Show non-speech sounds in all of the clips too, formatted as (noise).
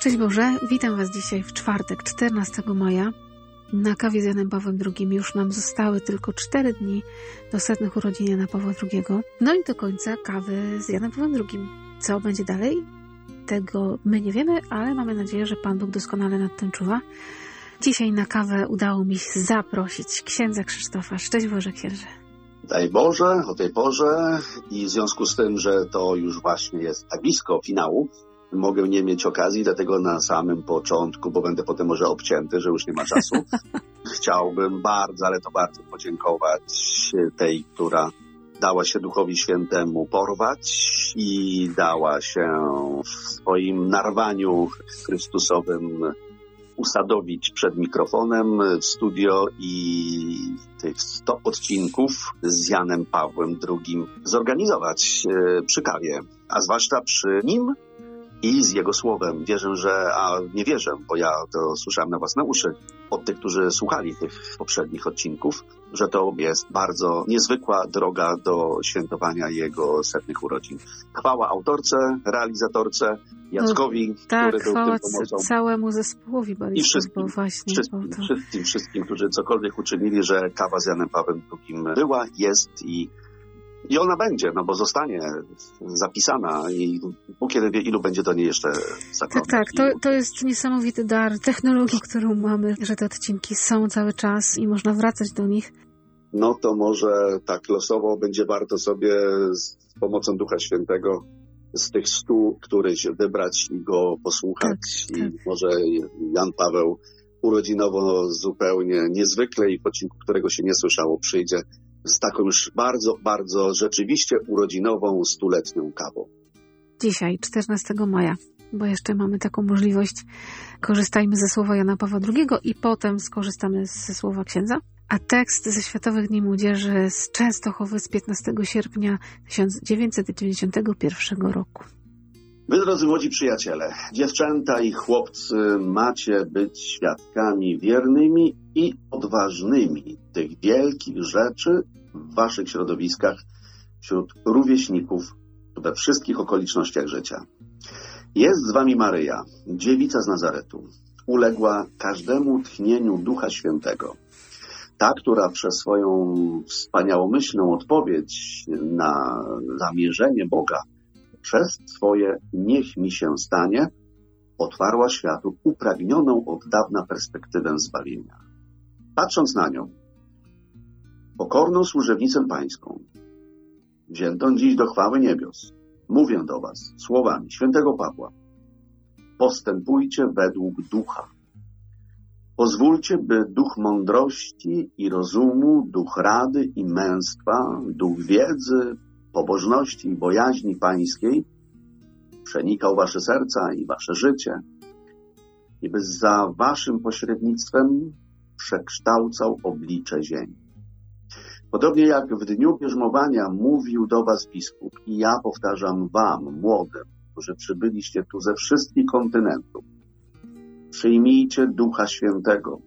Szczęść Boże, witam Was dzisiaj w czwartek, 14 maja. Na kawie z Janem Pawłem II już nam zostały tylko cztery dni do setnych urodzin Jana Pawła II. No i do końca kawy z Janem Pawłem II. Co będzie dalej? Tego my nie wiemy, ale mamy nadzieję, że Pan Bóg doskonale nad tym czuwa. Dzisiaj na kawę udało mi się zaprosić księdza Krzysztofa. Szczęść Boże, księże. Daj Boże, o tej porze i w związku z tym, że to już właśnie jest tak blisko finału, mogę nie mieć okazji, dlatego na samym początku, bo będę potem może obcięty, że już nie ma czasu, (laughs) chciałbym bardzo, ale to bardzo podziękować tej, która dała się Duchowi Świętemu porwać i dała się w swoim narwaniu Chrystusowym usadowić przed mikrofonem w studio i tych 100 odcinków z Janem Pawłem II zorganizować e, przy kawie, a zwłaszcza przy nim i z Jego słowem. Wierzę, że, a nie wierzę, bo ja to słyszałem na własne uszy od tych, którzy słuchali tych poprzednich odcinków, że to jest bardzo niezwykła droga do świętowania Jego setnych urodzin. Chwała autorce, realizatorce, Jackowi, no, tak, który był chwała tym pomocą. całemu zespołowi I wszystkim, właśnie, wszystkim, to... wszystkim, wszystkim, którzy cokolwiek uczynili, że kawa z Janem Pawłem II była, jest i i ona będzie, no bo zostanie zapisana i Bóg kiedy wie, ilu będzie do niej jeszcze zaglądać. Tak, tak. To, to jest niesamowity dar technologii, którą mamy, że te odcinki są cały czas i można wracać do nich. No to może tak losowo będzie warto sobie z pomocą Ducha Świętego z tych stu któryś wybrać i go posłuchać. Tak, I tak. może Jan Paweł urodzinowo zupełnie niezwykle i w odcinku, którego się nie słyszało, przyjdzie z taką już bardzo, bardzo rzeczywiście urodzinową, stuletnią kawą. Dzisiaj, 14 maja, bo jeszcze mamy taką możliwość, korzystajmy ze słowa Jana Pawła II i potem skorzystamy ze słowa księdza. A tekst ze Światowych Dni Młodzieży z Częstochowy z 15 sierpnia 1991 roku. Wy, drodzy młodzi przyjaciele, dziewczęta i chłopcy, macie być świadkami wiernymi i odważnymi tych wielkich rzeczy w waszych środowiskach, wśród rówieśników, we wszystkich okolicznościach życia. Jest z wami Maryja, dziewica z Nazaretu, uległa każdemu tchnieniu Ducha Świętego. Ta, która przez swoją wspaniałomyślną odpowiedź na zamierzenie Boga przez swoje niech mi się stanie, otwarła światu upragnioną od dawna perspektywę zbawienia. Patrząc na nią, pokorną służebnicę pańską, wziętą dziś do chwały niebios, mówię do was słowami świętego Pawła, postępujcie według ducha. Pozwólcie, by duch mądrości i rozumu, duch rady i męstwa, duch wiedzy, pobożności i bojaźni pańskiej przenikał wasze serca i wasze życie i by za waszym pośrednictwem przekształcał oblicze ziemi. Podobnie jak w dniu bierzmowania mówił do was biskup i ja powtarzam wam, młodym, którzy przybyliście tu ze wszystkich kontynentów, przyjmijcie Ducha Świętego.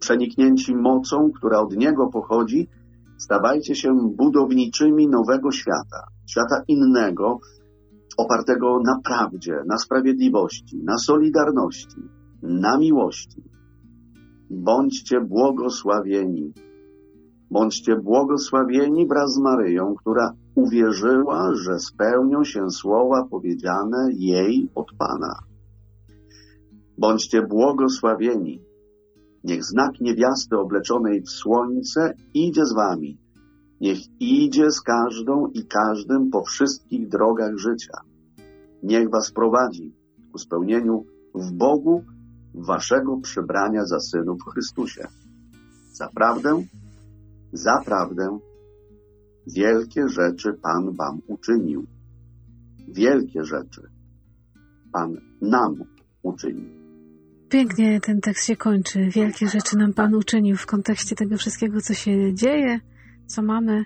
Przeniknięci mocą, która od Niego pochodzi, stawajcie się budowniczymi nowego świata, świata innego, opartego na prawdzie, na sprawiedliwości, na solidarności, na miłości. Bądźcie błogosławieni. Bądźcie błogosławieni wraz z Maryją, która uwierzyła, że spełnią się słowa powiedziane jej od Pana. Bądźcie błogosławieni. Niech znak niewiasty obleczonej w słońce idzie z wami. Niech idzie z każdą i każdym po wszystkich drogach życia. Niech was prowadzi ku spełnieniu w Bogu waszego przybrania za synów w Chrystusie. Zaprawdę, zaprawdę, wielkie rzeczy Pan wam uczynił. Wielkie rzeczy Pan nam uczynił. Pięknie ten tekst się kończy. Wielkie rzeczy nam Pan uczynił w kontekście tego wszystkiego, co się dzieje, co mamy,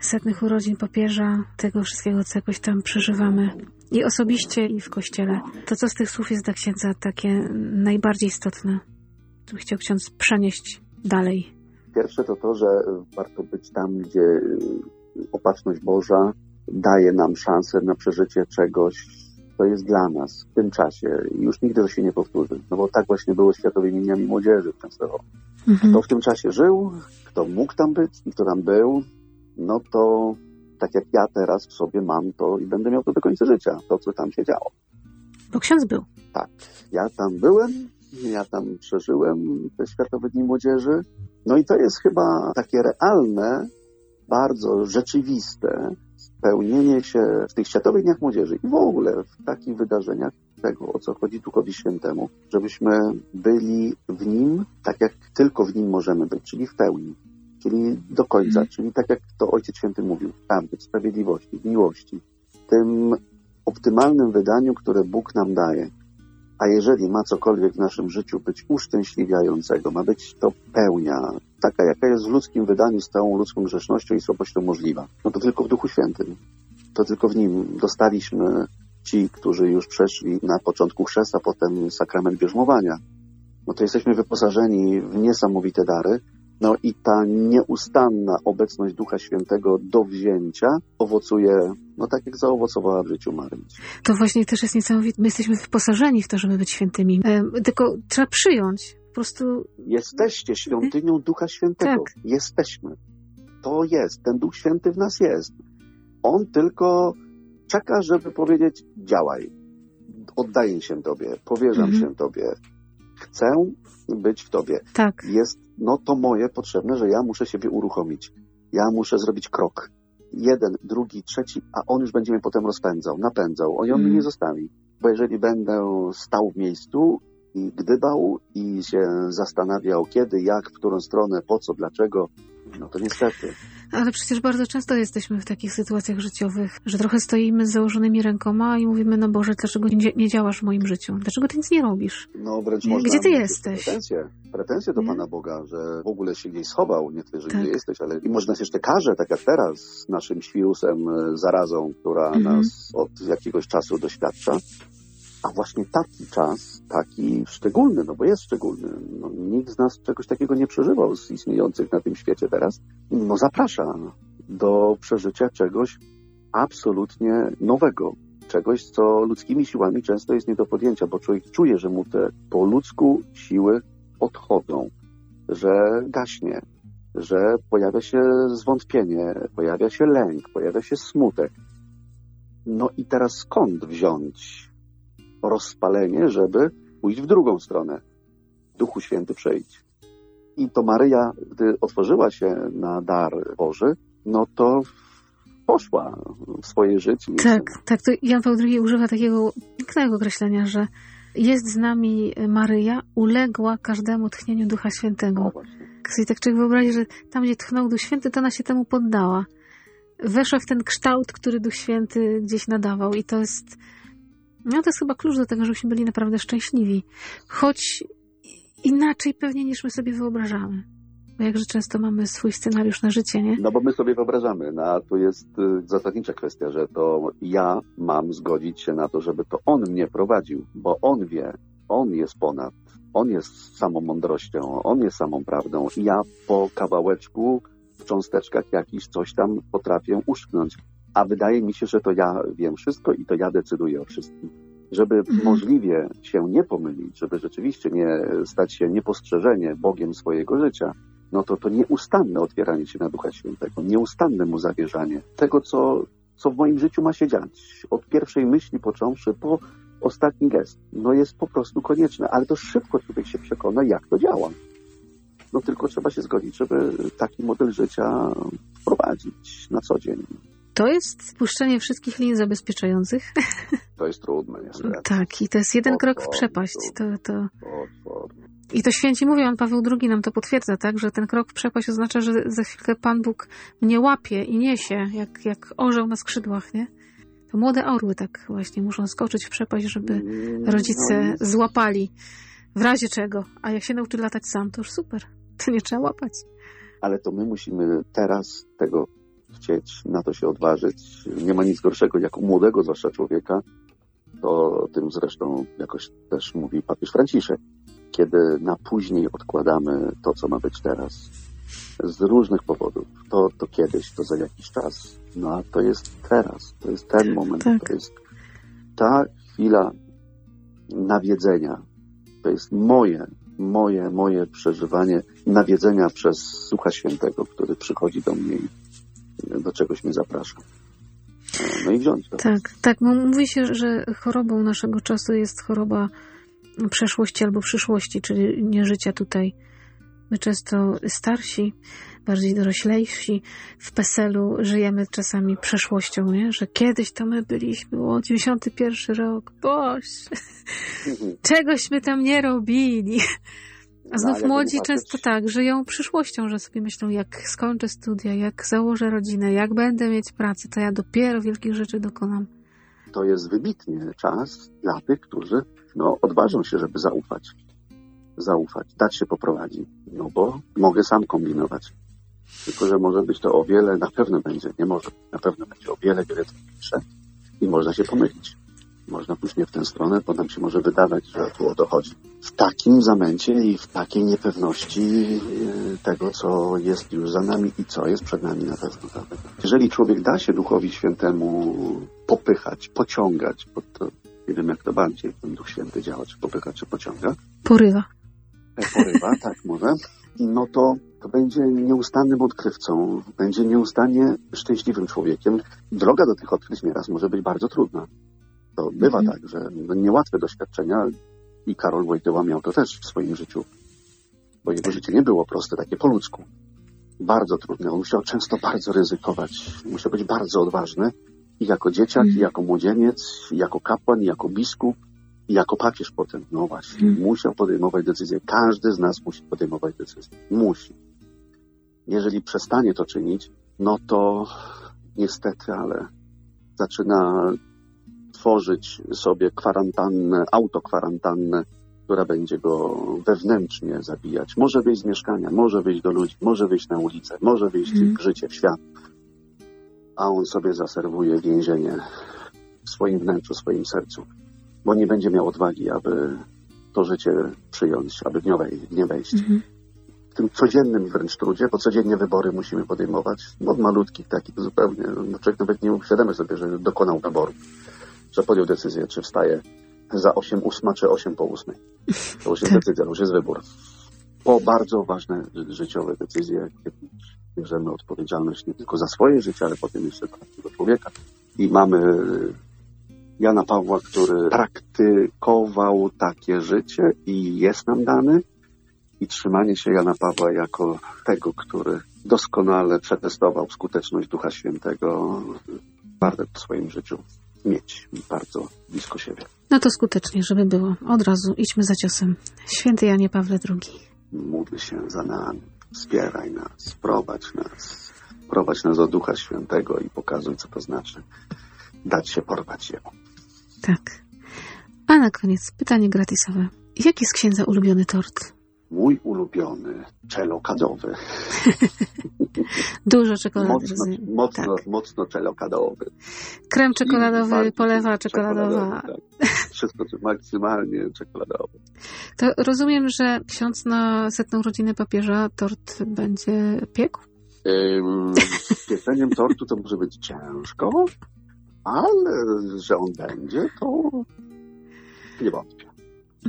setnych urodzin papieża, tego wszystkiego, co jakoś tam przeżywamy. I osobiście, i w kościele. To, co z tych słów jest dla księdza takie najbardziej istotne, co chciał ksiądz przenieść dalej. Pierwsze to to, że warto być tam, gdzie opatrzność Boża daje nam szansę na przeżycie czegoś, co jest dla nas w tym czasie. I już nigdy to się nie powtórzy. No bo tak właśnie było Światowymi Dniami Młodzieży w Częstochowie. Mhm. Kto w tym czasie żył, kto mógł tam być i kto tam był, no to tak jak ja teraz w sobie mam to i będę miał to do końca życia, to co tam się działo. Bo ksiądz był. Tak. Ja tam byłem, ja tam przeżyłem te Światowe Dni Młodzieży. No i to jest chyba takie realne, bardzo rzeczywiste spełnienie się w tych Światowych Dniach Młodzieży i w ogóle w takich wydarzeniach tego, o co chodzi Duchowi Świętemu, żebyśmy byli w Nim tak, jak tylko w Nim możemy być, czyli w pełni czyli do końca, mhm. czyli tak jak to Ojciec Święty mówił, prawdy, w sprawiedliwości, w miłości, w tym optymalnym wydaniu, które Bóg nam daje. A jeżeli ma cokolwiek w naszym życiu być uszczęśliwiającego, ma być to pełnia, taka jaka jest w ludzkim wydaniu z całą ludzką grzesznością i słabością możliwa, no to tylko w Duchu Świętym. To tylko w Nim dostaliśmy ci, którzy już przeszli na początku chrzest, a potem sakrament bierzmowania. No to jesteśmy wyposażeni w niesamowite dary, no i ta nieustanna obecność Ducha Świętego do wzięcia owocuje, no tak jak zaowocowała w życiu Maryi. To właśnie też jest niesamowite. My jesteśmy wyposażeni w to, żeby być świętymi. E, tylko trzeba przyjąć. Po prostu... Jesteście świątynią Ducha Świętego. Tak. Jesteśmy. To jest. Ten Duch Święty w nas jest. On tylko czeka, żeby powiedzieć działaj. Oddaję się Tobie. Powierzam mhm. się Tobie. Chcę być w Tobie. Tak. Jest no to moje potrzebne, że ja muszę siebie uruchomić. Ja muszę zrobić krok. Jeden, drugi, trzeci, a on już będzie mnie potem rozpędzał, napędzał. On mm. mnie nie zostawi. Bo jeżeli będę stał w miejscu i gdybał i się zastanawiał kiedy, jak, w którą stronę, po co, dlaczego, no to niestety. Ale przecież bardzo często jesteśmy w takich sytuacjach życiowych, że trochę stoimy z założonymi rękoma i mówimy, no Boże, dlaczego nie, nie działasz w moim życiu? Dlaczego ty nic nie robisz? No wręcz można Gdzie ty jesteś? Pretensje, pretensje do nie? Pana Boga, że w ogóle się gdzieś schował, nie tyle, że tak. gdzie jesteś, ale i może nas jeszcze karze, tak jak teraz z naszym świrusem, e, zarazą, która mhm. nas od jakiegoś czasu doświadcza. A właśnie taki czas, taki szczególny, no bo jest szczególny, no, nikt z nas czegoś takiego nie przeżywał z istniejących na tym świecie teraz, no zaprasza do przeżycia czegoś absolutnie nowego, czegoś, co ludzkimi siłami często jest nie do podjęcia, bo człowiek czuje, że mu te po ludzku siły odchodzą, że gaśnie, że pojawia się zwątpienie, pojawia się lęk, pojawia się smutek. No i teraz skąd wziąć rozpalenie, żeby pójść w drugą stronę. Duchu Święty przejdź. I to Maryja, gdy otworzyła się na dar Boży, no to poszła w swoje życie. Tak, tak. To Jan Paweł II używa takiego pięknego określenia, że jest z nami Maryja, uległa każdemu tchnieniu Ducha Świętego. I tak człowiek wyobrazi, że tam, gdzie tchnął Duch Święty, to ona się temu poddała. Weszła w ten kształt, który Duch Święty gdzieś nadawał i to jest no to jest chyba klucz do tego, żebyśmy byli naprawdę szczęśliwi. Choć inaczej pewnie niż my sobie wyobrażamy. Bo jakże często mamy swój scenariusz na życie, nie? No bo my sobie wyobrażamy, no a tu jest y, zasadnicza kwestia, że to ja mam zgodzić się na to, żeby to on mnie prowadził, bo on wie, on jest ponad, on jest samą mądrością, on jest samą prawdą ja po kawałeczku, w cząsteczkach jakiś coś tam potrafię uszknąć a wydaje mi się, że to ja wiem wszystko i to ja decyduję o wszystkim. Żeby mhm. możliwie się nie pomylić, żeby rzeczywiście nie stać się niepostrzeżenie Bogiem swojego życia, no to to nieustanne otwieranie się na Ducha Świętego, nieustanne mu zawierzanie tego, co, co w moim życiu ma się dziać. Od pierwszej myśli począwszy po ostatni gest. No jest po prostu konieczne, ale to szybko człowiek się przekona, jak to działa. No tylko trzeba się zgodzić, żeby taki model życia wprowadzić na co dzień. To jest spuszczenie wszystkich linii zabezpieczających. (laughs) To jest trudne, niestety. Tak, i to jest jeden krok w przepaść. To, to... I to święci mówią, Pan Paweł II nam to potwierdza, tak, że ten krok w przepaść oznacza, że za chwilkę Pan Bóg mnie łapie i niesie, jak, jak orzeł na skrzydłach, nie? To młode orły tak właśnie muszą skoczyć w przepaść, żeby mm, rodzice no złapali w razie czego. A jak się nauczy latać sam, to już super. To nie trzeba łapać. Ale to my musimy teraz tego chcieć, na to się odważyć. Nie ma nic gorszego jak u młodego, zwłaszcza człowieka, to o tym zresztą jakoś też mówi papież Franciszek, kiedy na później odkładamy to, co ma być teraz. Z różnych powodów. To, to kiedyś, to za jakiś czas. No a to jest teraz. To jest ten moment. Tak. To jest ta chwila nawiedzenia. To jest moje, moje, moje przeżywanie nawiedzenia przez Ducha Świętego, który przychodzi do mnie i do czegoś mnie zaprasza. No i wziąć to. Tak, tak. Mówi się, że chorobą naszego czasu jest choroba przeszłości albo przyszłości, czyli nie życia tutaj. My często starsi, bardziej doroślejsi w PESEL-u żyjemy czasami przeszłością, nie? że kiedyś to my byliśmy, o 91 rok, boż, mhm. czegośmy tam nie robili. A znów młodzi często tak, żyją przyszłością, że sobie myślą, jak skończę studia, jak założę rodzinę, jak będę mieć pracę, to ja dopiero wielkich rzeczy dokonam. To jest wybitnie czas dla tych, którzy no, odważą się, żeby zaufać. Zaufać, dać się poprowadzić. No bo mogę sam kombinować. Tylko, że może być to o wiele, na pewno będzie, nie może, na pewno będzie o wiele, wiele trudniejsze i można się pomylić można pójść nie w tę stronę, bo nam się może wydawać, że tu o to chodzi. W takim zamęcie i w takiej niepewności e, tego, co jest już za nami i co jest przed nami na pewno. Jeżeli człowiek da się Duchowi Świętemu popychać, pociągać, bo to nie wiem jak to bardziej ten Duch Święty działa, czy popycha, czy pociąga. Porywa. E, porywa, (laughs) tak może. No to to będzie nieustannym odkrywcą, będzie nieustannie szczęśliwym człowiekiem. Droga do tych odkryć nieraz może być bardzo trudna. To bywa mhm. tak, że no, niełatwe doświadczenia i Karol Wojtyła miał to też w swoim życiu, bo jego życie nie było proste, takie po ludzku. Bardzo trudne. On musiał często bardzo ryzykować. Musiał być bardzo odważny i jako dzieciak, i mhm. jako młodzieniec, i jako kapłan, i jako biskup, i jako papież potem. No właśnie, mm. musiał podejmować decyzje. Każdy z nas musi podejmować decyzje. Musi. Jeżeli przestanie to czynić, no to niestety, ale zaczyna tworzyć sobie kwarantannę, autokwarantannę, która będzie go wewnętrznie zabijać. Może wyjść z mieszkania, może wyjść do ludzi, może wyjść na ulicę, może wyjść mm. w życie, w świat. A on sobie zaserwuje więzienie w swoim wnętrzu, w swoim sercu, bo nie będzie miał odwagi, aby to życie przyjąć, aby w nie wejść. Mm. W tym codziennym wręcz trudzie, bo codziennie wybory musimy podejmować, od malutkich takich zupełnie. No, człowiek nawet nie uświadamia sobie, że dokonał wyboru że podjął decyzję, czy wstaje za 8 ósma, czy 8 po 8. To już jest tak. decyzja, to już jest wybór. Po bardzo ważne życiowe decyzje, kiedy bierzemy odpowiedzialność nie tylko za swoje życie, ale potem jeszcze za tego człowieka. I mamy Jana Pawła, który praktykował takie życie i jest nam dany. I trzymanie się Jana Pawła jako tego, który doskonale przetestował skuteczność Ducha Świętego, w swoim życiu mieć bardzo blisko siebie. No to skutecznie, żeby było. Od razu idźmy za ciosem. Święty Janie Pawle II. Módl się za nami, wspieraj nas, prowadź nas, prowadź nas do Ducha Świętego i pokazuj, co to znaczy dać się porwać Jemu. Tak. A na koniec pytanie gratisowe. Jaki jest księdza ulubiony tort? Mój ulubiony czelokadowy. (laughs) Dużo czekolady. Mocno, mocno, tak. mocno czelokadowy. Krem czekoladowy, polewa czekoladowa. Tak. Wszystko maksymalnie czekoladowe. To rozumiem, że ksiądz na setną rodzinę papieża tort będzie piekł? Z pieceniem tortu to może być ciężko, ale że on będzie, to nie wątpię.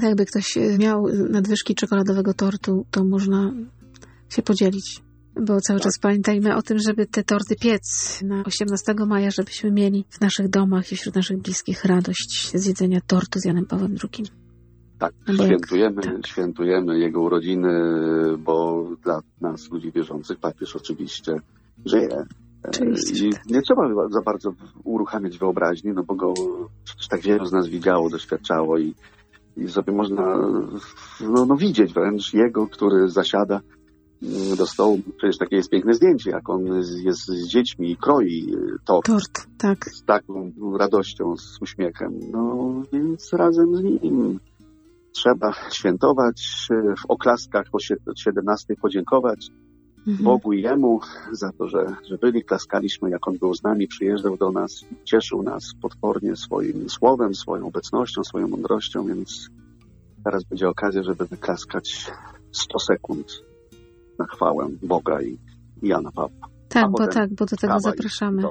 Jakby ktoś miał nadwyżki czekoladowego tortu, to można się podzielić. Bo cały Tak. czas pamiętajmy o tym, żeby te torty piec na 18 maja, żebyśmy mieli w naszych domach i wśród naszych bliskich radość z jedzenia tortu z Janem Pawłem II. Tak, świętujemy, tak. świętujemy jego urodziny, bo dla nas, ludzi wierzących, papież oczywiście żyje. Oczywiście, I tak. nie trzeba za bardzo uruchamiać wyobraźni, no bo go przecież tak wielu z nas widziało, doświadczało i, i sobie można no, no widzieć wręcz jego, który zasiada mm, do stołu. Przecież takie jest piękne zdjęcie, jak on jest z dziećmi i kroi y, tort Tort, tak. z taką radością, z uśmiechem. No więc razem z nim trzeba świętować, e, w oklaskach o sie- o 17 podziękować Mhm. Bogu i Jemu za to, że, że byli, klaskaliśmy, jak On był z nami, przyjeżdżał do nas, cieszył nas potwornie swoim słowem, swoją obecnością, swoją mądrością, więc teraz będzie okazja, żeby wyklaskać 100 sekund na chwałę Boga i, Jana Pawła. Tak, bo tak, bo do tego zapraszamy.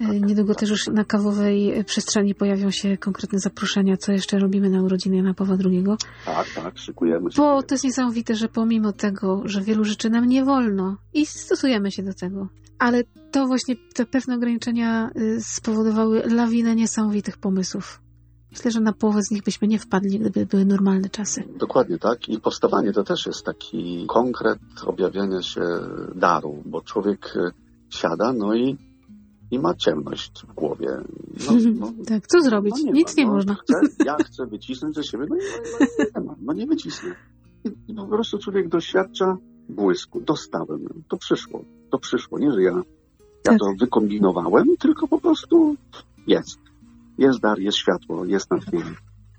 E, Niedługo też już na kawowej e, przestrzeni pojawią się konkretne zaproszenia, co jeszcze robimy na urodziny Jana Pawła II. Tak, tak, szykujemy. Bo szykujemy. to jest niesamowite, że pomimo tego, że wielu rzeczy nam nie wolno i stosujemy się do tego, ale to właśnie te pewne ograniczenia y, spowodowały lawinę niesamowitych pomysłów. Myślę, że na połowę z nich byśmy nie wpadli, gdyby były normalne czasy. Dokładnie tak. I powstawanie to też jest taki konkret objawiania się daru, bo człowiek siada, no i, i ma ciemność w głowie. No, no, tak, co zrobić? no Nic ma, nie no, można. Chcę, ja chcę wycisnąć ze siebie, no, no, i nie ma, no nie wycisnę. I, po prostu człowiek doświadcza błysku. Dostałem, to przyszło, to przyszło. Nie, że ja, ja Tak. to wykombinowałem, tylko po prostu jest. Jest dar, jest światło, jest natchnienie.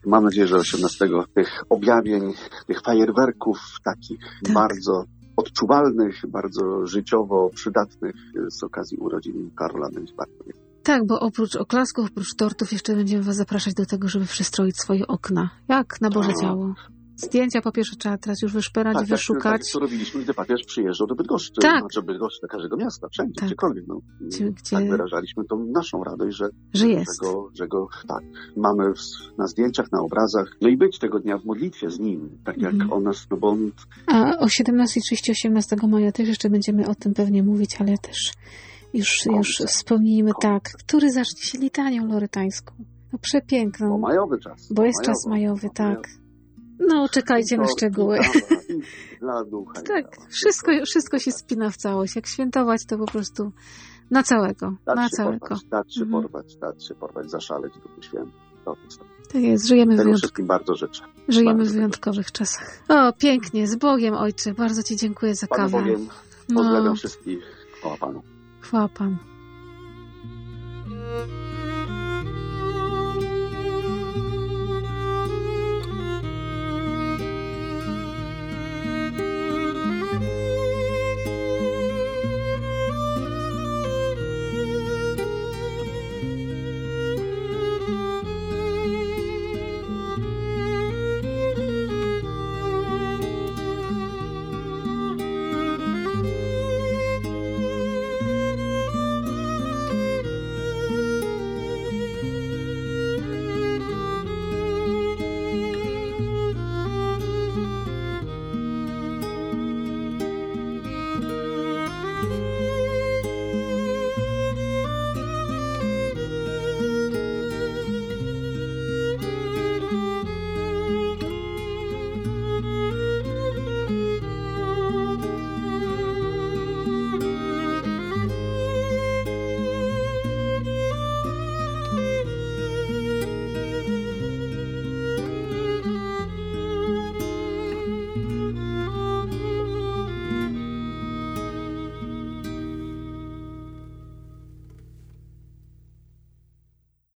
Mam nadzieję, że 18 tych objawień, tych fajerwerków takich Tak. bardzo odczuwalnych, bardzo życiowo przydatnych e, z okazji urodzin Karola będzie bardzo wiele. Tak, bo oprócz oklasków, oprócz tortów jeszcze będziemy Was zapraszać do tego, żeby przystroić swoje okna. Jak na Boże. Ciało. Zdjęcia po pierwsze trzeba teraz już wyszperać, Tak, tak, wyszukać. tak, to robiliśmy, gdy papież przyjeżdżał do Bydgoszczy, Tak. znaczy Bydgoszczy, do każdego miasta, wszędzie, Tak. gdziekolwiek. No. Gdzie- gdzie- Tak wyrażaliśmy tą naszą radość, że, że jest. Że, go, że go tak mamy w, na zdjęciach, na obrazach. No i być tego dnia w modlitwie z nim, tak jak Mhm. on nas, no bo on A o 17.30 18 maja też jeszcze będziemy o tym pewnie mówić, ale też już, już wspomnijmy tak, który zacznie się litanią lorytańską. No bo przepiękną, majowy czas. bo jest czas majowy, tak. No, czekajcie na szczegóły. Dla ducha. (laughs) Tak, wszystko, wszystko się spina w całość. Jak świętować, to po prostu na całego, Dać na całego. porwać, dać się Mhm. porwać, dać się porwać, zaszaleć Duchu Świętym. Tak jest, żyjemy w, wyjątk- bardzo życzę. żyjemy bardzo w wyjątkowych czasach. O, pięknie, z Bogiem, Ojcze, bardzo Ci dziękuję za Panu kawę. Bogiem pozdrawiam No, wszystkich. Chwała Panu. chwała Panu.